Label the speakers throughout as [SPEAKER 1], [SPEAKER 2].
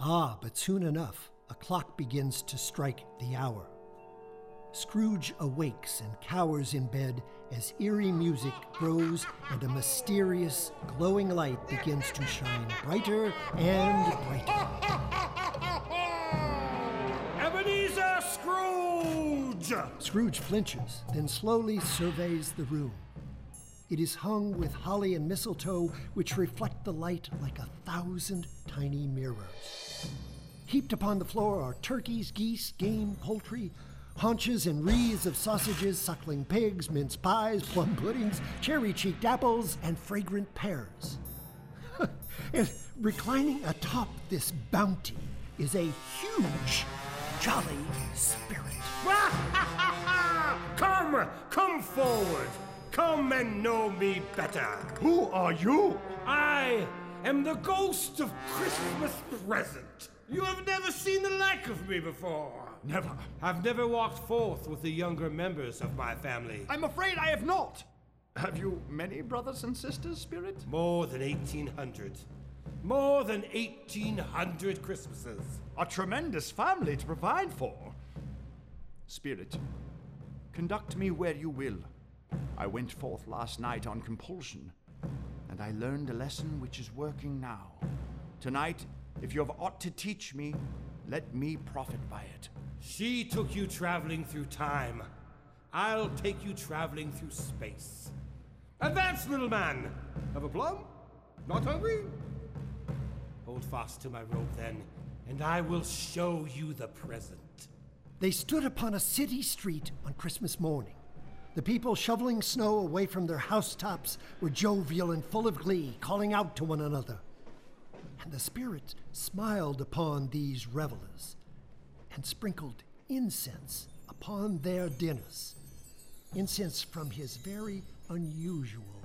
[SPEAKER 1] Ah, but soon enough, a clock begins to strike the hour. Scrooge awakes and cowers in bed as eerie music grows and a mysterious, glowing light begins to shine brighter and brighter.
[SPEAKER 2] Ebenezer Scrooge!
[SPEAKER 1] Scrooge flinches, then slowly surveys the room. It is hung with holly and mistletoe, which reflect the light like a thousand tiny mirrors. Heaped upon the floor are turkeys, geese, game, poultry, haunches and wreaths of sausages, suckling pigs, mince pies, plum puddings, cherry cheeked apples, and fragrant pears. and reclining atop this bounty is a huge, jolly spirit.
[SPEAKER 2] come, come forward. Come and know me better.
[SPEAKER 3] Who are you?
[SPEAKER 2] I am the ghost of Christmas present. You have never seen the like of me before.
[SPEAKER 3] Never.
[SPEAKER 2] I've never walked forth with the younger members of my family.
[SPEAKER 3] I'm afraid I have not. Have you many brothers and sisters, Spirit?
[SPEAKER 2] More than 1,800. More than 1,800 Christmases.
[SPEAKER 3] A tremendous family to provide for. Spirit, conduct me where you will. I went forth last night on compulsion, and I learned a lesson which is working now. Tonight, if you have aught to teach me, let me profit by it.
[SPEAKER 2] She took you traveling through time. I'll take you traveling through space. Advance, little man! Have a plum? Not hungry? Hold fast to my rope then, and I will show you the present.
[SPEAKER 1] They stood upon a city street on Christmas morning. The people shoveling snow away from their housetops were jovial and full of glee, calling out to one another. And the Spirit smiled upon these revelers and sprinkled incense upon their dinners. Incense from his very unusual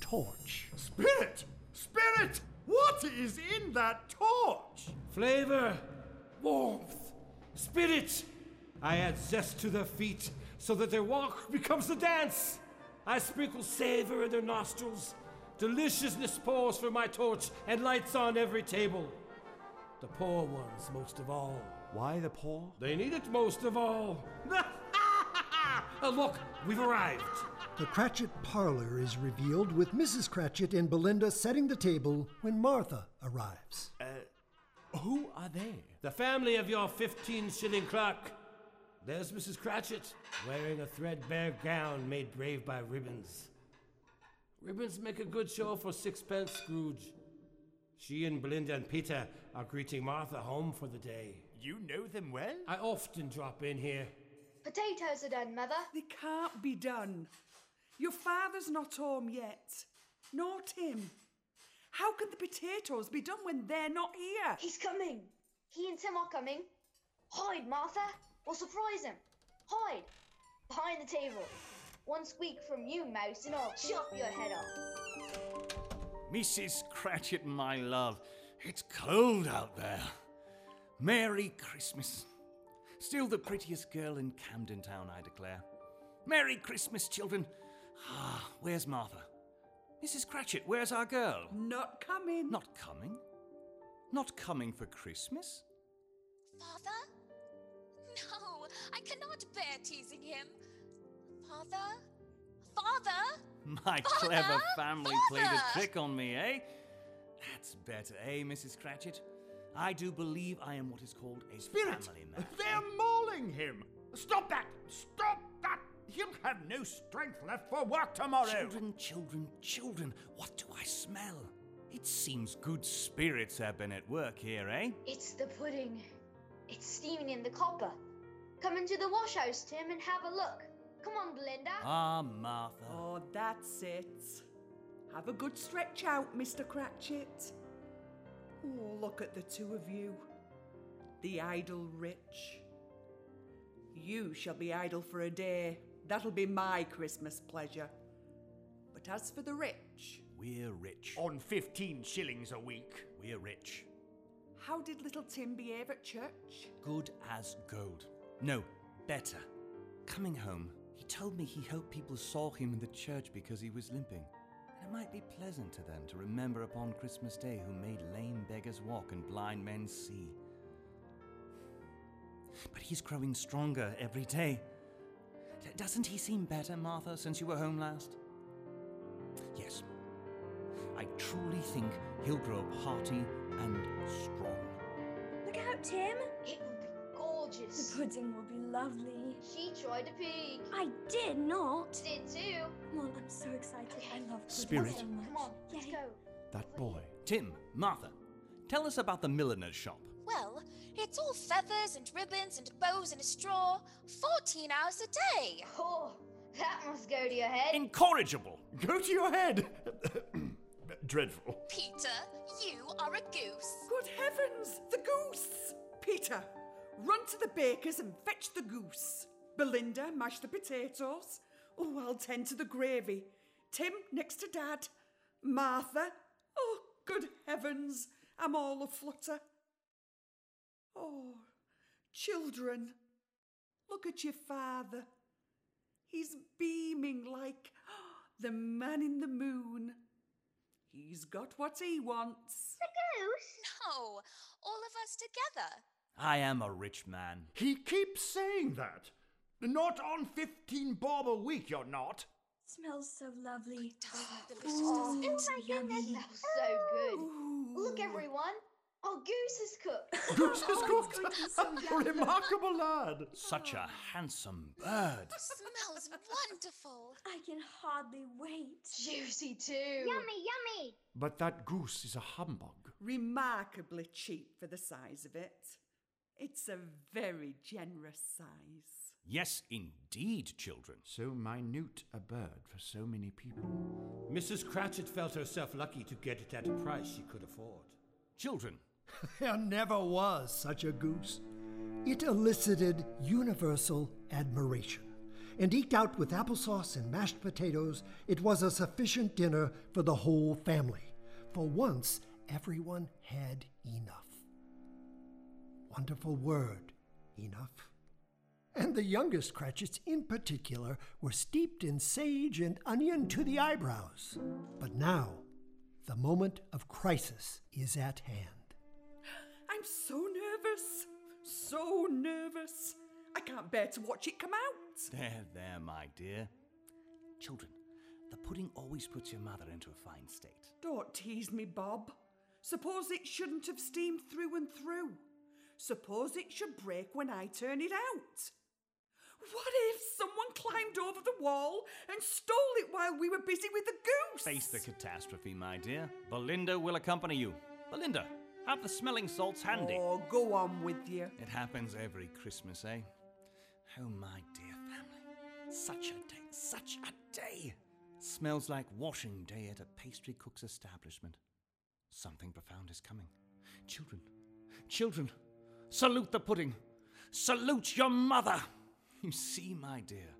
[SPEAKER 1] torch.
[SPEAKER 3] Spirit! Spirit! What is in that torch?
[SPEAKER 2] Flavor, warmth, spirit. I add zest to their feet so that their walk becomes a dance. I sprinkle savor in their nostrils. Deliciousness pours from my torch and lights on every table. The poor ones most of all.
[SPEAKER 3] Why the poor?
[SPEAKER 2] They need it most of all. oh, look, we've arrived.
[SPEAKER 1] The Cratchit parlor is revealed with Mrs. Cratchit and Belinda setting the table when Martha arrives.
[SPEAKER 3] Uh, who are they?
[SPEAKER 2] The family of your 15 shilling clerk. There's Mrs. Cratchit, wearing a threadbare gown made brave by ribbons. Ribbons make a good show for sixpence, Scrooge. She and Belinda and Peter are greeting Martha home for the day.
[SPEAKER 3] You know them well?
[SPEAKER 2] I often drop in here.
[SPEAKER 4] Potatoes are done, Mother.
[SPEAKER 5] They can't be done. Your father's not home yet. Nor Tim. How can the potatoes be done when they're not here?
[SPEAKER 4] He's coming. He and Tim are coming. Hide, Martha. We'll surprise him. Hide. Behind the table. One squeak from you, Mouse, and I'll chop your head off.
[SPEAKER 6] Mrs. Cratchit, my love, it's cold out there. Merry Christmas. Still the prettiest girl in Camden Town, I declare. Merry Christmas, children. Ah, where's Martha? Mrs. Cratchit, where's our girl?
[SPEAKER 5] Not coming.
[SPEAKER 6] Not coming? Not coming for Christmas?
[SPEAKER 7] Father? No, I cannot bear teasing him. Father? Father?
[SPEAKER 6] My
[SPEAKER 7] Father?
[SPEAKER 6] clever family played a trick on me, eh? That's better, eh, Mrs. Cratchit? I do believe I am what is called a
[SPEAKER 3] Spirit!
[SPEAKER 6] family man.
[SPEAKER 3] They're mauling him! Stop that! Stop that! He'll have no strength left for work tomorrow!
[SPEAKER 6] Children, children, children, what do I smell? It seems good spirits have been at work here, eh?
[SPEAKER 4] It's the pudding. It's steaming in the copper. Come into the washhouse, Tim, and have a look. Come on, Belinda.
[SPEAKER 6] Ah, Martha.
[SPEAKER 5] Oh, that's it. Have a good stretch out, Mr. Cratchit. Oh, look at the two of you. The idle rich. You shall be idle for a day. That'll be my Christmas pleasure. But as for the rich,
[SPEAKER 6] We're rich.
[SPEAKER 3] On 15 shillings a week.
[SPEAKER 6] We're rich.
[SPEAKER 5] how did little Tim behave at church?
[SPEAKER 6] Good as gold. No, better. Coming home, he told me he hoped people saw him in the church because he was limping. And it might be pleasant to them to remember upon Christmas Day who made lame beggars walk and blind men see. But he's growing stronger every day. Doesn't he seem better, Martha, since you were home last? Yes. I truly think he'll grow up hearty and strong.
[SPEAKER 8] Look out, Tim.
[SPEAKER 4] It will be
[SPEAKER 8] The pudding will be lovely.
[SPEAKER 4] She tried a peek.
[SPEAKER 8] I did not.
[SPEAKER 4] Did too.
[SPEAKER 8] Well, I'm so excited. I love pudding
[SPEAKER 3] Spirit.
[SPEAKER 8] so much.
[SPEAKER 4] Come on, let's
[SPEAKER 8] Yay.
[SPEAKER 4] go.
[SPEAKER 3] That boy.
[SPEAKER 6] Tim, Martha, tell us about the milliner's shop.
[SPEAKER 7] Well, it's all feathers and ribbons and bows and a straw. 14 hours a day.
[SPEAKER 4] Oh, that must go to your head.
[SPEAKER 6] Incorrigible!
[SPEAKER 3] Go to your head! Dreadful.
[SPEAKER 7] Peter, you are a goose.
[SPEAKER 5] Good heavens, the goose! Peter, run to the baker's and fetch the goose. Belinda, mash the potatoes. Oh, I'll tend to the gravy. Tim, next to Dad. Martha. Oh, good heavens, I'm all aflutter. Oh, children, look at your father. He's beaming like the man in the moon. He's got what he wants. The goose?
[SPEAKER 7] No, all of us together.
[SPEAKER 6] I am a rich man.
[SPEAKER 3] He keeps saying that. Not on 15 bob a week, you're not.
[SPEAKER 8] Smells so lovely.
[SPEAKER 4] Oh,
[SPEAKER 8] my goodness.
[SPEAKER 4] smells so good. Look, everyone. Our goose is cooked.
[SPEAKER 3] Goose has
[SPEAKER 8] Oh,
[SPEAKER 3] cooked.
[SPEAKER 8] going to be so
[SPEAKER 3] A
[SPEAKER 8] yummy.
[SPEAKER 3] remarkable lad.
[SPEAKER 6] Such a handsome bird.
[SPEAKER 7] Smells wonderful.
[SPEAKER 8] I can hardly wait.
[SPEAKER 4] Juicy too.
[SPEAKER 9] Yummy, yummy.
[SPEAKER 3] But that goose is a humbug.
[SPEAKER 5] Remarkably cheap for the size of it. It's a very generous size.
[SPEAKER 6] Yes, indeed, children.
[SPEAKER 3] So minute a bird for so many people.
[SPEAKER 2] Mrs. Cratchit felt herself lucky to get it at a price she could afford.
[SPEAKER 6] Children,
[SPEAKER 1] There never was such a goose. It elicited universal admiration. And eked out with applesauce and mashed potatoes, it was a sufficient dinner for the whole family. For once, everyone had enough. Wonderful word, enough. And the youngest Cratchits in particular were steeped in sage and onion to the eyebrows. But now, the moment of crisis is at hand.
[SPEAKER 5] I'm so nervous. So nervous. I can't bear to watch it come out.
[SPEAKER 6] there, there, my dear. Children, the pudding always puts your mother into a fine state.
[SPEAKER 5] Don't tease me, Bob. Suppose it shouldn't have steamed through and through. Suppose it should break when I turn it out. What if someone climbed over the wall and stole it while we were busy with the goose?
[SPEAKER 6] Face the catastrophe, my dear. Belinda will accompany you. Belinda, have the smelling salts handy.
[SPEAKER 5] Oh, go on with you.
[SPEAKER 6] It happens every Christmas, eh? Oh, my dear family. Such a day, such a day. Smells like washing day at a pastry cook's establishment. Something profound is coming. Children, children, salute the pudding. Salute your mother. You see, my dear,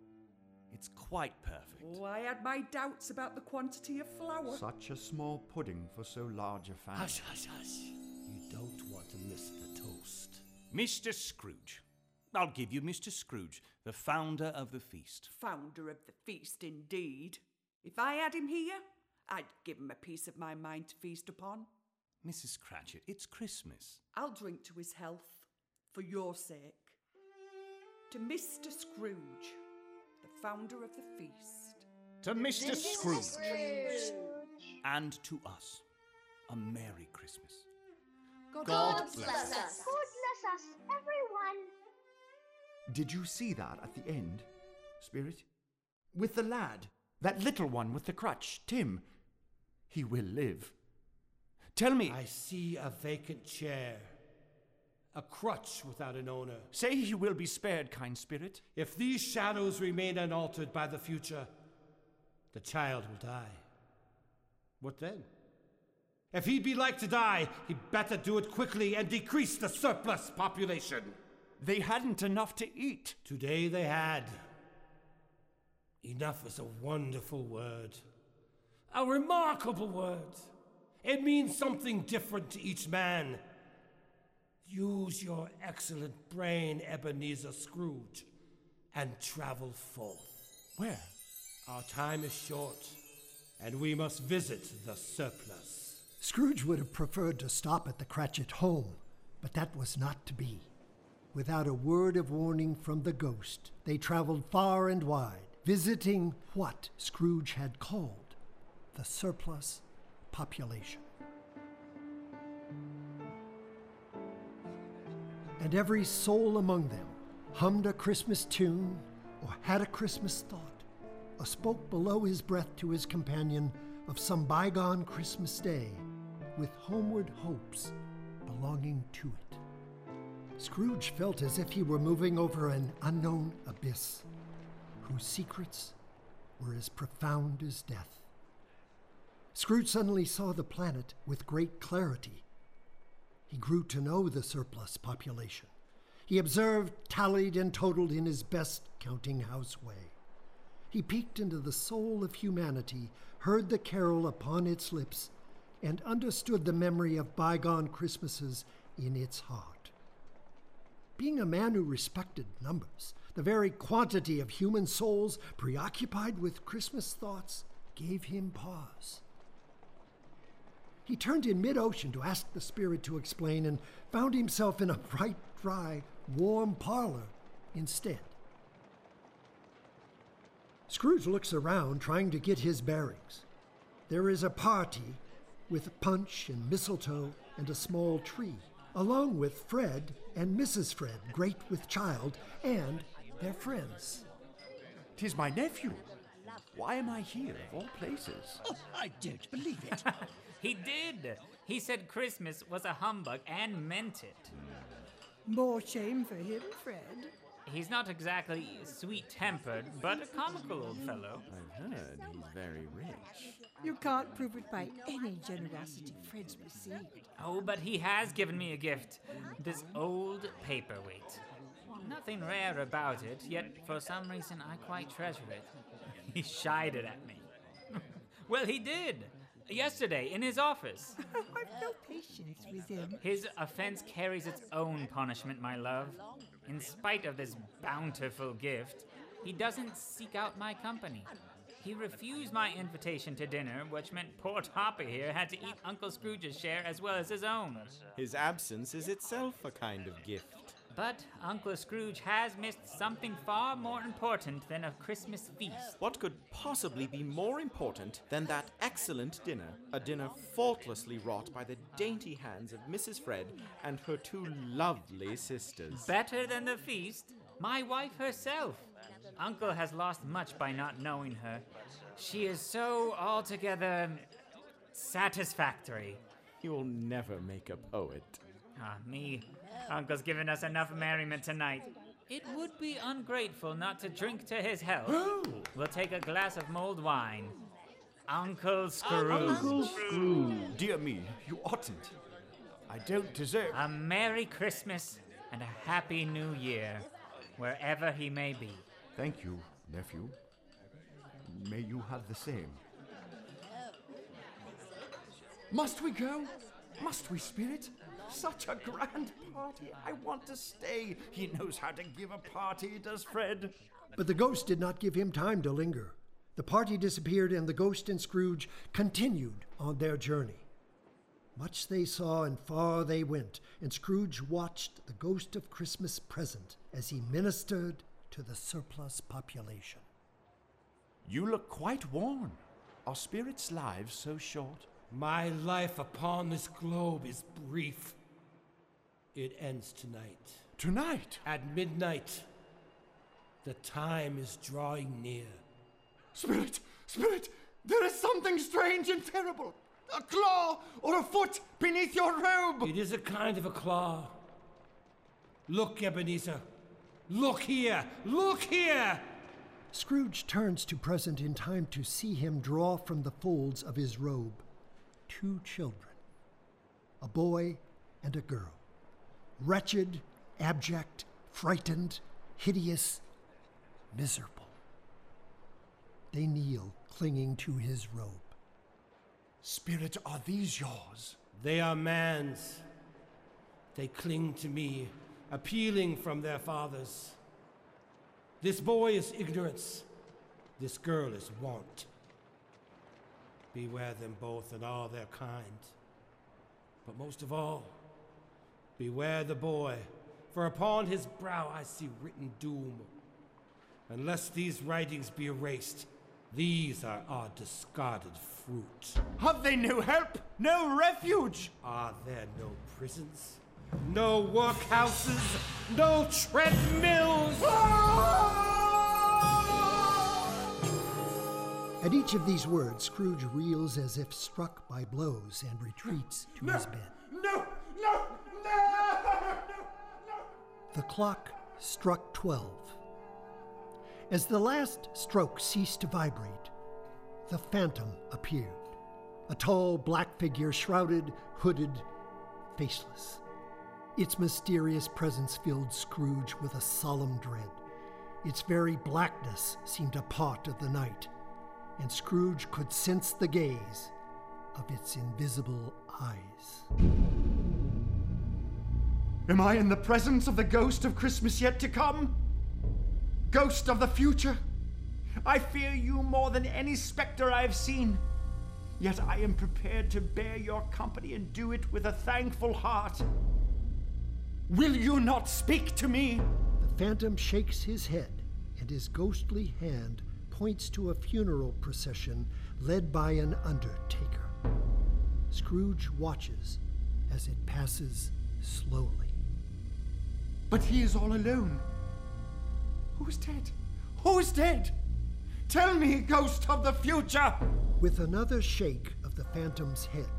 [SPEAKER 6] it's quite perfect.
[SPEAKER 5] Oh, I had my doubts about the quantity of flour.
[SPEAKER 3] Such a small pudding for so large a family.
[SPEAKER 2] Hush, hush, hush. You don't want to miss the toast.
[SPEAKER 6] Mr. Scrooge. I'll give you Mr. Scrooge, the founder of the feast.
[SPEAKER 5] Founder of the feast, indeed. If I had him here, I'd give him a piece of my mind to feast upon.
[SPEAKER 6] Mrs. Cratchit, it's Christmas.
[SPEAKER 5] I'll drink to his health, for your sake. To Mr. Scrooge, the founder of the feast.
[SPEAKER 6] To Mr. Scrooge.
[SPEAKER 4] Scrooge.
[SPEAKER 6] And to us, a Merry Christmas.
[SPEAKER 5] God,
[SPEAKER 6] God
[SPEAKER 7] bless
[SPEAKER 6] bless
[SPEAKER 7] us.
[SPEAKER 9] God bless us, everyone.
[SPEAKER 3] Did you see that at the end, Spirit? With the lad, that little one with the crutch, Tim. He will live. Tell me,
[SPEAKER 2] I see a vacant chair. A crutch without an owner.
[SPEAKER 3] say he will be spared, kind spirit.
[SPEAKER 2] If these shadows remain unaltered by the future, the child will die. What then? If he'd be like to die, he'd better do it quickly and decrease the surplus population.
[SPEAKER 3] They hadn't enough to eat.
[SPEAKER 2] Today they had. Enough is a wonderful word. A remarkable word. It means something different to each man. Use your excellent brain, Ebenezer Scrooge, and travel forth.
[SPEAKER 3] Where?
[SPEAKER 2] Our time is short, and we must visit the surplus.
[SPEAKER 1] Scrooge would have preferred to stop at the Cratchit home, but that was not to be. Without a word of warning from the ghost, they traveled far and wide, visiting what Scrooge had called the surplus population. And every soul among them hummed a Christmas tune or had a Christmas thought, or spoke below his breath to his companion of some bygone Christmas day with homeward hopes belonging to it. Scrooge felt as if he were moving over an unknown abyss whose secrets were as profound as death. Scrooge suddenly saw the planet with great clarity. He grew to know the surplus population. He observed, tallied, and totaled in his best counting house way. He peeked into the soul of humanity, heard the carol upon its lips, and understood the memory of bygone Christmases in its heart. Being a man who respected numbers, the very quantity of human souls preoccupied with Christmas thoughts gave him pause. He turned in mid ocean to ask the spirit to explain and found himself in a bright, dry, warm parlor instead. Scrooge looks around trying to get his bearings. There is a party with punch and mistletoe and a small tree, along with Fred and Mrs. Fred, great with child, and their friends.
[SPEAKER 3] Tis my nephew. Why am I here, of all places?
[SPEAKER 10] Oh, I don't believe it.
[SPEAKER 11] he did. He said Christmas was a humbug and meant it.
[SPEAKER 12] More shame for him, Fred.
[SPEAKER 11] He's not exactly sweet tempered, but a comical old fellow.
[SPEAKER 13] I've heard he's very rich.
[SPEAKER 12] You can't prove it by any generosity Fred's received.
[SPEAKER 11] Oh, but he has given me a gift this old paperweight. Nothing rare about it, yet for some reason I quite treasure it. He shied it at me. well, he did. Yesterday, in his office.
[SPEAKER 12] I've no patience with him.
[SPEAKER 11] His offense carries its own punishment, my love. In spite of this bountiful gift, he doesn't seek out my company. He refused my invitation to dinner, which meant poor Toppy here had to eat Uncle Scrooge's share as well as his own.
[SPEAKER 13] His absence is itself a kind of gift.
[SPEAKER 11] But Uncle Scrooge has missed something far more important than a Christmas feast.
[SPEAKER 13] What could possibly be more important than that excellent dinner? A dinner faultlessly wrought by the dainty hands of Mrs. Fred and her two lovely sisters.
[SPEAKER 11] Better than the feast? My wife herself. Uncle has lost much by not knowing her. She is so altogether satisfactory.
[SPEAKER 13] You'll never make a poet.
[SPEAKER 11] Ah, me. Uncle's given us enough merriment tonight. It would be ungrateful not to drink to his health. We'll take a glass of mulled wine. Uncle Scrooge.
[SPEAKER 3] Uncle Scrooge. Dear me, you oughtn't. I don't deserve.
[SPEAKER 11] A Merry Christmas and a Happy New Year, wherever he may be.
[SPEAKER 3] Thank you, nephew. May you have the same. Must we go? Must we, Spirit? Such a grand party. I want to stay. He knows how to give a party, does Fred?
[SPEAKER 1] But the ghost did not give him time to linger. The party disappeared, and the ghost and Scrooge continued on their journey. Much they saw, and far they went, and Scrooge watched the ghost of Christmas present as he ministered to the surplus population.
[SPEAKER 3] You look quite worn. Are spirits' lives so short?
[SPEAKER 2] My life upon this globe is brief. It ends tonight.
[SPEAKER 3] Tonight?
[SPEAKER 2] At midnight. The time is drawing near.
[SPEAKER 3] Spirit! Spirit! There is something strange and terrible! A claw or a foot beneath your robe!
[SPEAKER 2] It is a kind of a claw. Look, Ebenezer. Look here! Look here!
[SPEAKER 1] Scrooge turns to present in time to see him draw from the folds of his robe two children a boy and a girl. Wretched, abject, frightened, hideous, miserable. They kneel, clinging to his robe.
[SPEAKER 3] Spirit, are these yours?
[SPEAKER 2] They are man's. They cling to me, appealing from their fathers. This boy is ignorance. This girl is want. beware them both and all their kind. But most of all, beware the boy, for upon his brow I see written doom. Unless these writings be erased, these are our discarded fruit.
[SPEAKER 3] Have they no help? No refuge?
[SPEAKER 2] Are there no prisons? No workhouses? No treadmills?
[SPEAKER 1] At each of these words, Scrooge reels as if struck by blows and retreats to his bed.
[SPEAKER 2] No! No! No!
[SPEAKER 1] The clock struck 12. As the last stroke ceased to vibrate, the phantom appeared. A tall black figure, shrouded, hooded, faceless. Its mysterious presence filled Scrooge with a solemn dread. Its very blackness seemed a part of the night, and Scrooge could sense the gaze of its invisible eyes.
[SPEAKER 3] Am I in the presence of the ghost of Christmas yet to come? Ghost of the future? I fear you more than any specter I have seen. Yet I am prepared to bear your company and do it with a thankful heart. Will you not speak to me?
[SPEAKER 1] The phantom shakes his head, and his ghostly hand points to a funeral procession led by an undertaker. Scrooge watches as it passes slowly.
[SPEAKER 3] But he is all alone. Who is dead? Who is dead? Tell me, ghost of the future!
[SPEAKER 1] With another shake of the phantom's head,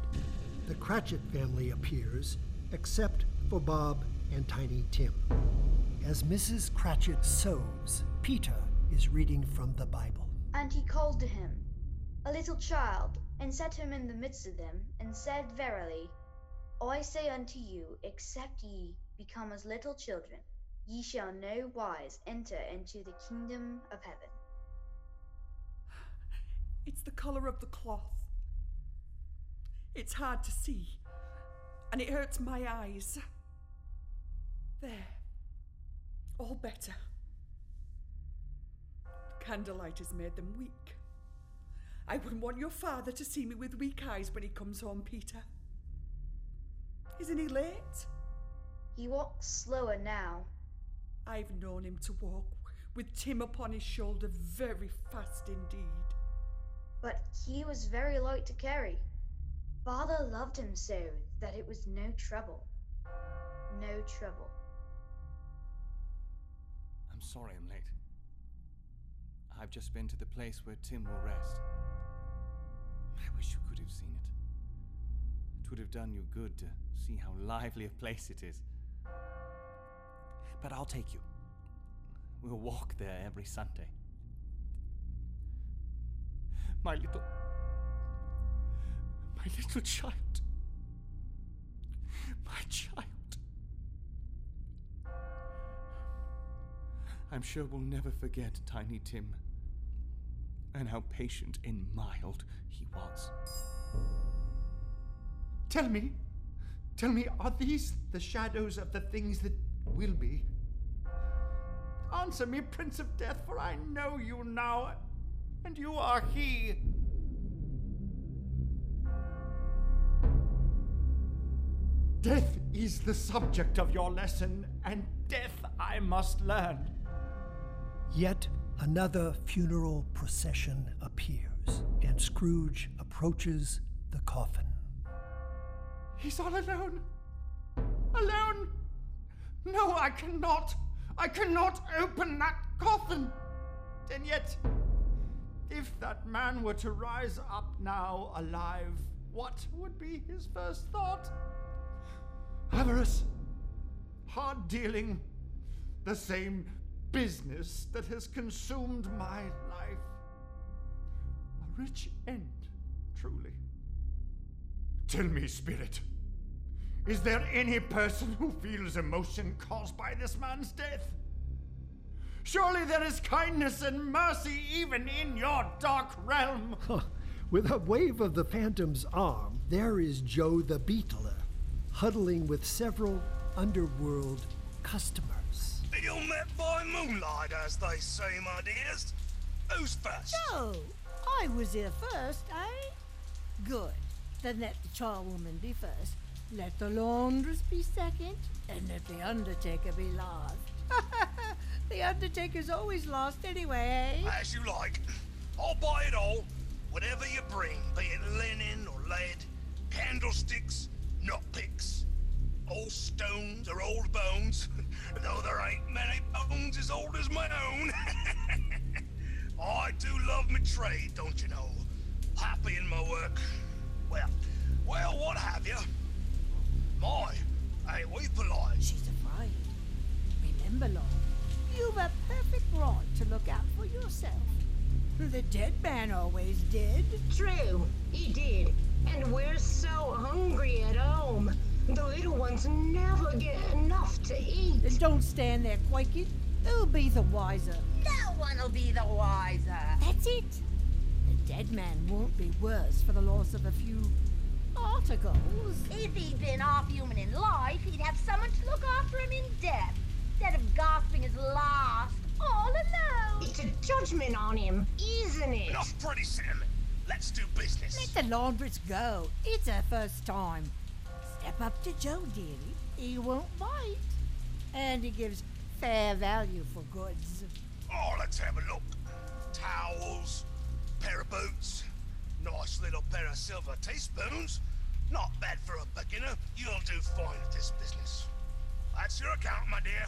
[SPEAKER 1] the Cratchit family appears, except for Bob and Tiny Tim. As Mrs. Cratchit sews, Peter is reading from the Bible.
[SPEAKER 4] And he called to him, a little child, and set him in the midst of them, and said, Verily, I say unto you, except ye become as little children, ye shall no wise enter into the kingdom of heaven.
[SPEAKER 5] It's the colour of the cloth. It's hard to see, and it hurts my eyes. There. All better. Candlelight has made them weak. I wouldn't want your father to see me with weak eyes when he comes home, Peter. Isn't he late?
[SPEAKER 4] He walks slower now.
[SPEAKER 5] I've known him to walk with Tim upon his shoulder very fast indeed.
[SPEAKER 4] But he was very light to carry. Father loved him so that it was no trouble. No trouble.
[SPEAKER 6] I'm sorry I'm late. I've just been to the place where Tim will rest. I wish you could have seen it. Would have done you good to see how lively a place it is. But I'll take you. We'll walk there every Sunday. My little. My little child. My child. I'm sure we'll never forget Tiny Tim and how patient and mild he was.
[SPEAKER 3] Tell me, tell me, are these the shadows of the things that will be? Answer me, Prince of Death, for I know you now, and you are he. Death is the subject of your lesson, and death I must learn.
[SPEAKER 1] Yet another funeral procession appears, and Scrooge approaches the coffin.
[SPEAKER 3] He's all alone. Alone! No, I cannot. I cannot open that coffin. And yet, if that man were to rise up now alive, what would be his first thought? Avarice, hard dealing, the same business that has consumed my life. A rich end, truly. Tell me, Spirit, is there any person who feels emotion caused by this man's death? Surely there is kindness and mercy even in your dark realm.
[SPEAKER 1] With a wave of the Phantom's arm, there is Joe the Beetler, huddling with several underworld customers.
[SPEAKER 14] You met by moonlight, as they say, my dears. Who's first?
[SPEAKER 12] So, I was here first, eh? Good. Then let the charwoman be first, let the laundress be second, and let the undertaker be last. the undertaker's always lost anyway, eh?
[SPEAKER 14] As you like. I'll buy it all. Whatever you bring, be it linen or lead, candlesticks, nut picks, old stones or old bones. Though there ain't many bones as old as my own. I do love my trade, don't you know? Happy in my work. Well, well, what have you? My, ain't we polite?
[SPEAKER 12] She's afraid. Remember, Lord, you've a perfect right to look out for yourself. The dead man always did.
[SPEAKER 15] True, he did. And we're so hungry at home. The little ones never get enough to eat.
[SPEAKER 12] Then don't stand there quaking. Who'll be the wiser?
[SPEAKER 15] No one'll be the wiser.
[SPEAKER 12] That's it. The dead man won't be worse for the loss of a few articles.
[SPEAKER 15] If he'd been half human in life, he'd have someone to look after him in death, instead of gasping his last all alone. It's a judgment on him, isn't it?
[SPEAKER 14] Enough pretty cinnamon. Let's do business.
[SPEAKER 12] Let the laundress go. It's her first time. Step up to Joe, dearie. He won't bite. And he gives fair value for goods.
[SPEAKER 14] Oh, let's have a look. Towels, pair of boots, nice little pair of silver teaspoons. Not bad for a beginner. You'll do fine at this business. That's your account, my dear.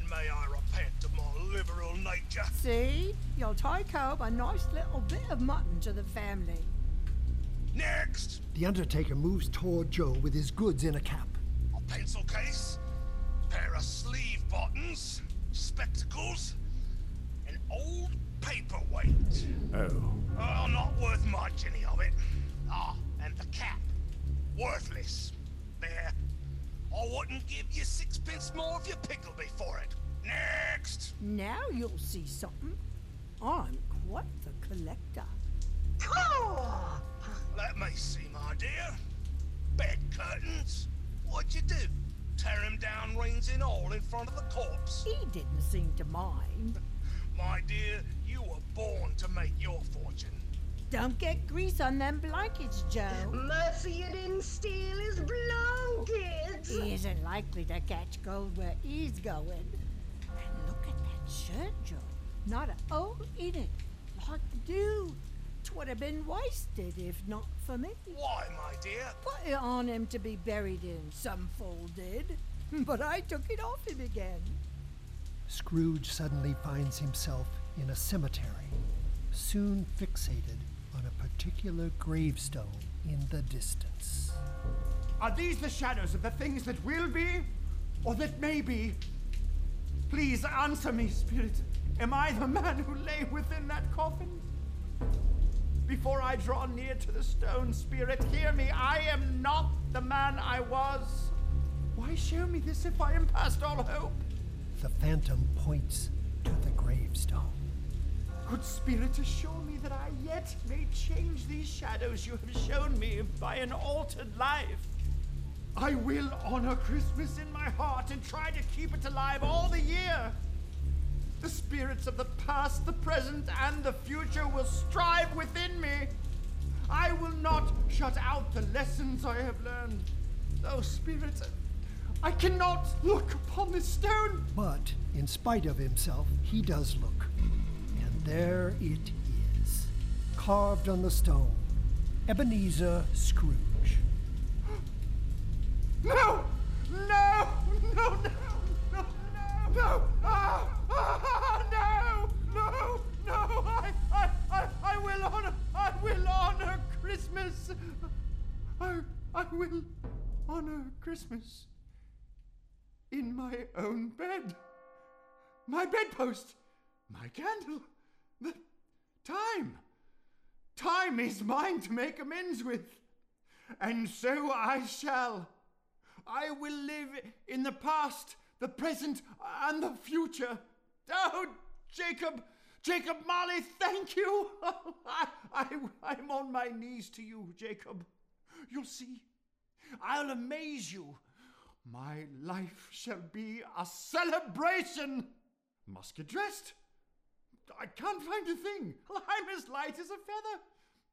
[SPEAKER 14] And may I repent of my liberal nature.
[SPEAKER 12] See? You'll take home a nice little bit of mutton to the family.
[SPEAKER 14] Next,
[SPEAKER 1] The Undertaker moves toward Joe with his goods in a cap.
[SPEAKER 14] a pencil case, pair of sleeve buttons, spectacles, an old paperweight.
[SPEAKER 3] Oh.
[SPEAKER 14] Oh, not worth much, any of it. Ah, and the cap. Worthless. There. I wouldn't give you sixpence more if you pickled me for it. Next!
[SPEAKER 12] Now you'll see something. I'm quite the collector.
[SPEAKER 14] Let me see, my dear. Bed curtains. What'd you do? Tear 'em down rings and all in front of the corpse?
[SPEAKER 12] He didn't seem to mind.
[SPEAKER 14] My dear, you were born to make your fortune.
[SPEAKER 12] Don't get grease on them blankets, Joe.
[SPEAKER 15] Mercy you didn't steal his blankets.
[SPEAKER 12] He isn't likely to catch gold where he's going. And look at that shirt, Joe. Not a hole in it. Like new. Twould have been wasted if not for me.
[SPEAKER 14] Why, my dear?
[SPEAKER 12] Put it on him to be buried in, some fool did. But I took it off him again.
[SPEAKER 1] Scrooge suddenly finds himself in a cemetery, soon fixated on a particular gravestone in the distance.
[SPEAKER 3] Are these the shadows of the things that will be or that may be? Please answer me, Spirit. Am I the man who lay within that coffin? Before I draw near to the stone, Spirit, hear me. I am not the man I was. Why show me this if I am past all hope?
[SPEAKER 1] The phantom points to the gravestone.
[SPEAKER 3] Good Spirit, assure me that I yet may change these shadows you have shown me by an altered life. I will honor Christmas in my heart and try to keep it alive all the year. The spirits of the past, the present, and the future will strive within me. I will not shut out the lessons I have learned. Oh, Spirit, I cannot look upon this stone.
[SPEAKER 1] But, in spite of himself, he does look. And there it is, carved on the stone Ebenezer Scrooge.
[SPEAKER 3] No! No! No, no! No! No! No! Ah! Ah! No! No! No! I, I, I, I will honor, I will honor Christmas. I, I will honor Christmas in my own bed. My bedpost, my candle, the time. Time is mine to make amends with, and so I shall. I will live in the past, the present, and the future. Oh, Jacob, Jacob Marley, thank you. I, I, I'm on my knees to you, Jacob. You'll see. I'll amaze you. My life shall be a celebration. Must get dressed. I can't find a thing. I'm as light as a feather.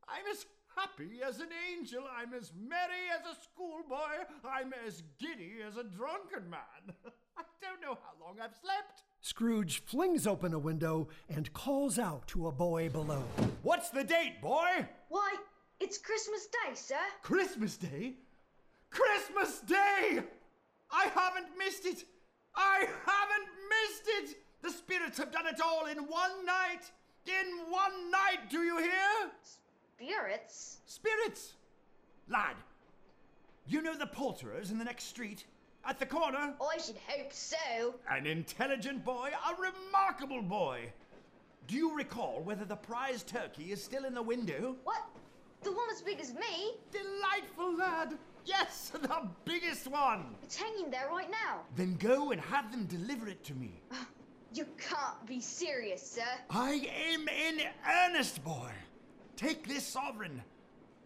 [SPEAKER 3] I'm as happy as an angel. I'm as merry as a schoolboy. I'm as giddy as a drunken man. I don't know how long I've slept.
[SPEAKER 1] Scrooge flings open a window and calls out to a boy below.
[SPEAKER 3] What's the date, boy?
[SPEAKER 4] Why, it's Christmas Day, sir.
[SPEAKER 3] Christmas Day? Christmas Day! I haven't missed it! I haven't missed it! The spirits have done it all in one night! In one night, do you hear?
[SPEAKER 4] Spirits?
[SPEAKER 3] Spirits! Lad, you know the poulterers in the next street? At the corner?
[SPEAKER 4] I should hope so.
[SPEAKER 3] An intelligent boy, a remarkable boy. Do you recall whether the prize turkey is still in the window?
[SPEAKER 4] What? The one as big as me?
[SPEAKER 3] Delightful, lad! Yes, the biggest one!
[SPEAKER 4] It's hanging there right now.
[SPEAKER 3] Then go and have them deliver it to me.
[SPEAKER 4] Ah, You can't be serious, sir.
[SPEAKER 3] I am in earnest, boy. Take this sovereign.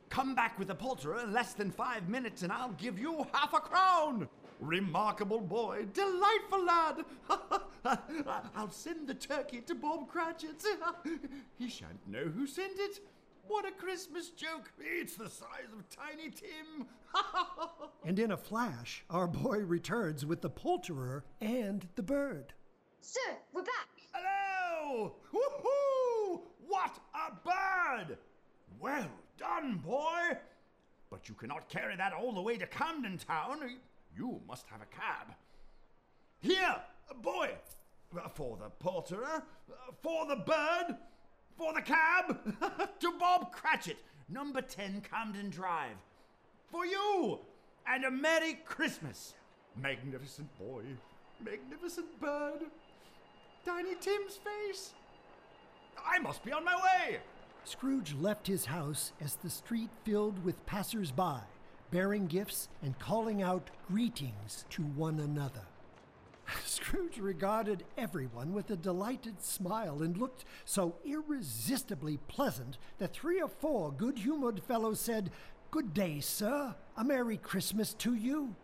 [SPEAKER 3] Come back with the poulterer in less than five minutes, and I'll give you half a crown. Remarkable boy, delightful lad. I'll send the turkey to Bob Cratchit. he shan't know who sent it. What a Christmas joke! It's the size of Tiny Tim.
[SPEAKER 1] and in a flash, our boy returns with the poulterer and the bird.
[SPEAKER 4] Sir, we're back.
[SPEAKER 3] Hello! Woohoo! What a bird! Well done, boy! But you cannot carry that all the way to Camden Town. You must have a cab. Here, boy! For the poulterer, for the bird, for the cab, to Bob Cratchit, number 10 Camden Drive. For you! And a Merry Christmas! Magnificent boy, magnificent bird. Tiny Tim's face. I must be on my way.
[SPEAKER 1] Scrooge left his house as the street filled with passers by, bearing gifts and calling out greetings to one another. Scrooge regarded everyone with a delighted smile and looked so irresistibly pleasant that three or four good humored fellows said, Good day, sir. A Merry Christmas to you.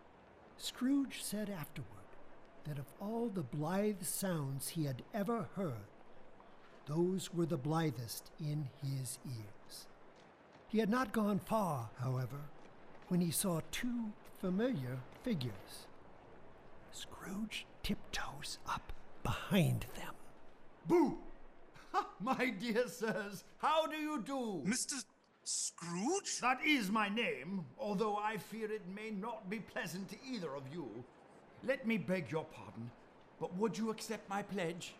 [SPEAKER 1] Scrooge said afterward that of all the blithe sounds he had ever heard, those were the blithest in his ears. He had not gone far, however, when he saw two familiar figures. Scrooge tiptoes up behind them.
[SPEAKER 3] Boo! my dear sirs, how do you do?
[SPEAKER 14] Mr. Scrooge?
[SPEAKER 3] That is my name, although I fear it may not be pleasant to either of you. Let me beg your pardon, but would you accept my pledge?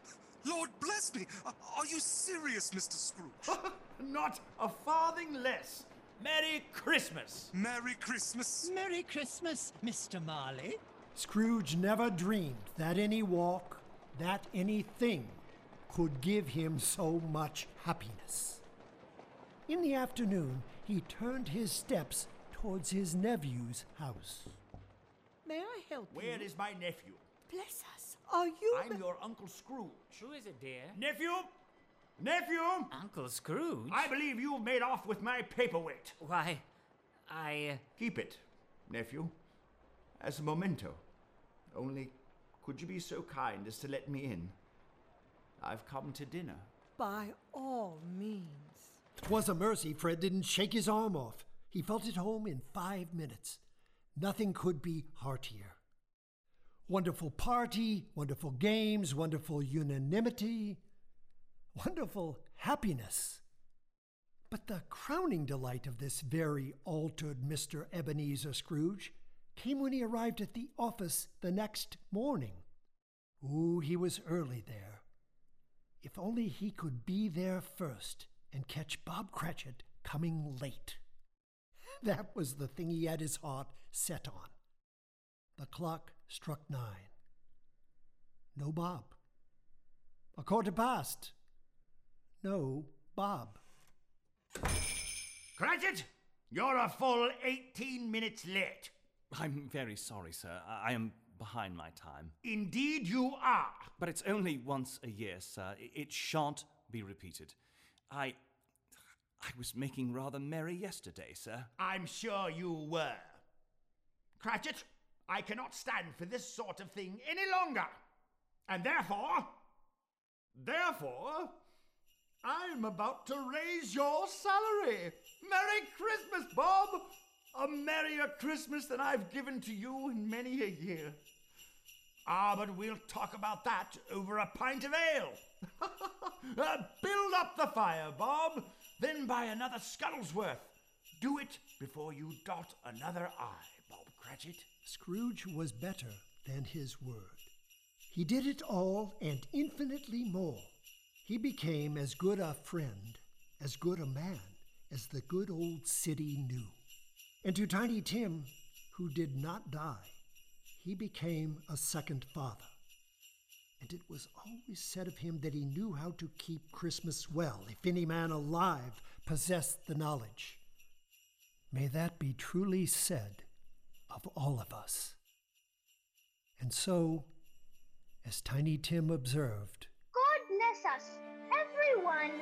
[SPEAKER 14] Lord bless me! Are you serious, Mr. Scrooge?
[SPEAKER 3] Not a farthing less. Merry Christmas!
[SPEAKER 14] Merry Christmas!
[SPEAKER 10] Merry Christmas, Mr. Marley.
[SPEAKER 1] Scrooge never dreamed that any walk, that anything, could give him so much happiness. In the afternoon, he turned his steps towards his nephew's house.
[SPEAKER 12] May I help
[SPEAKER 3] Where
[SPEAKER 12] you?
[SPEAKER 3] Where is my nephew?
[SPEAKER 12] Bless us. Are you?
[SPEAKER 3] I'm your Uncle Scrooge.
[SPEAKER 11] Who is it, dear?
[SPEAKER 3] Nephew? Nephew?
[SPEAKER 11] Uncle Scrooge?
[SPEAKER 3] I believe you've made off with my paperweight.
[SPEAKER 11] Why, I.
[SPEAKER 3] Uh, Keep it, nephew, as a memento. Only, could you be so kind as to let me in? I've come to dinner.
[SPEAKER 12] By all means.
[SPEAKER 1] 'Twas a mercy Fred didn't shake his arm off. He felt at home in five minutes. Nothing could be heartier. Wonderful party, wonderful games, wonderful unanimity, wonderful happiness. But the crowning delight of this very altered Mr. Ebenezer Scrooge came when he arrived at the office the next morning. Ooh, he was early there. If only he could be there first and catch Bob Cratchit coming late. That was the thing he had his heart set on. The clock struck nine. No Bob. A quarter past. No Bob.
[SPEAKER 3] Cratchit, you're a full 18 minutes late.
[SPEAKER 6] I'm very sorry, sir. I I am behind my time.
[SPEAKER 3] Indeed, you are.
[SPEAKER 6] But it's only once a year, sir. I- It shan't be repeated. I. I was making rather merry yesterday, sir.
[SPEAKER 3] I'm sure you were. Cratchit, I cannot stand for this sort of thing any longer. And therefore, therefore, I'm about to raise your salary. Merry Christmas, Bob! A merrier Christmas than I've given to you in many a year. Ah, but we'll talk about that over a pint of ale. uh, build up the fire, Bob, then buy another Scuttlesworth. Do it before you dot another I, Bob Cratchit.
[SPEAKER 1] Scrooge was better than his word. He did it all and infinitely more. He became as good a friend, as good a man as the good old city knew. And to Tiny Tim, who did not die, he became a second father and it was always said of him that he knew how to keep Christmas well, if any man alive possessed the knowledge. May that be truly said of all of us. And so, as Tiny Tim observed,
[SPEAKER 9] God bless us, everyone!